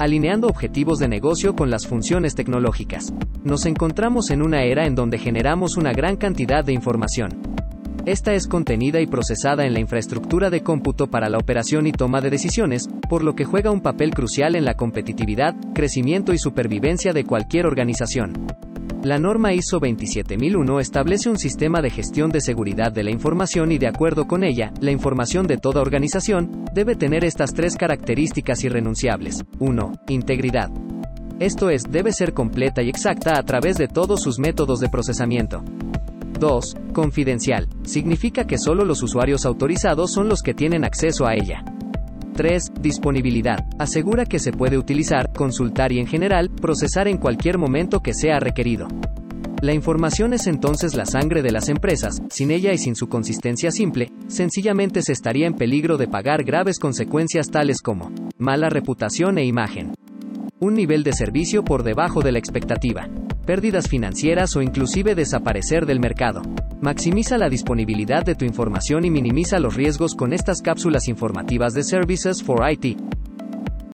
alineando objetivos de negocio con las funciones tecnológicas. Nos encontramos en una era en donde generamos una gran cantidad de información. Esta es contenida y procesada en la infraestructura de cómputo para la operación y toma de decisiones, por lo que juega un papel crucial en la competitividad, crecimiento y supervivencia de cualquier organización. La norma ISO 27001 establece un sistema de gestión de seguridad de la información y de acuerdo con ella, la información de toda organización debe tener estas tres características irrenunciables. 1. Integridad. Esto es, debe ser completa y exacta a través de todos sus métodos de procesamiento. 2. Confidencial. Significa que solo los usuarios autorizados son los que tienen acceso a ella. 3. Disponibilidad. Asegura que se puede utilizar, consultar y en general, procesar en cualquier momento que sea requerido. La información es entonces la sangre de las empresas, sin ella y sin su consistencia simple, sencillamente se estaría en peligro de pagar graves consecuencias tales como mala reputación e imagen. Un nivel de servicio por debajo de la expectativa pérdidas financieras o inclusive desaparecer del mercado. Maximiza la disponibilidad de tu información y minimiza los riesgos con estas cápsulas informativas de Services for IT.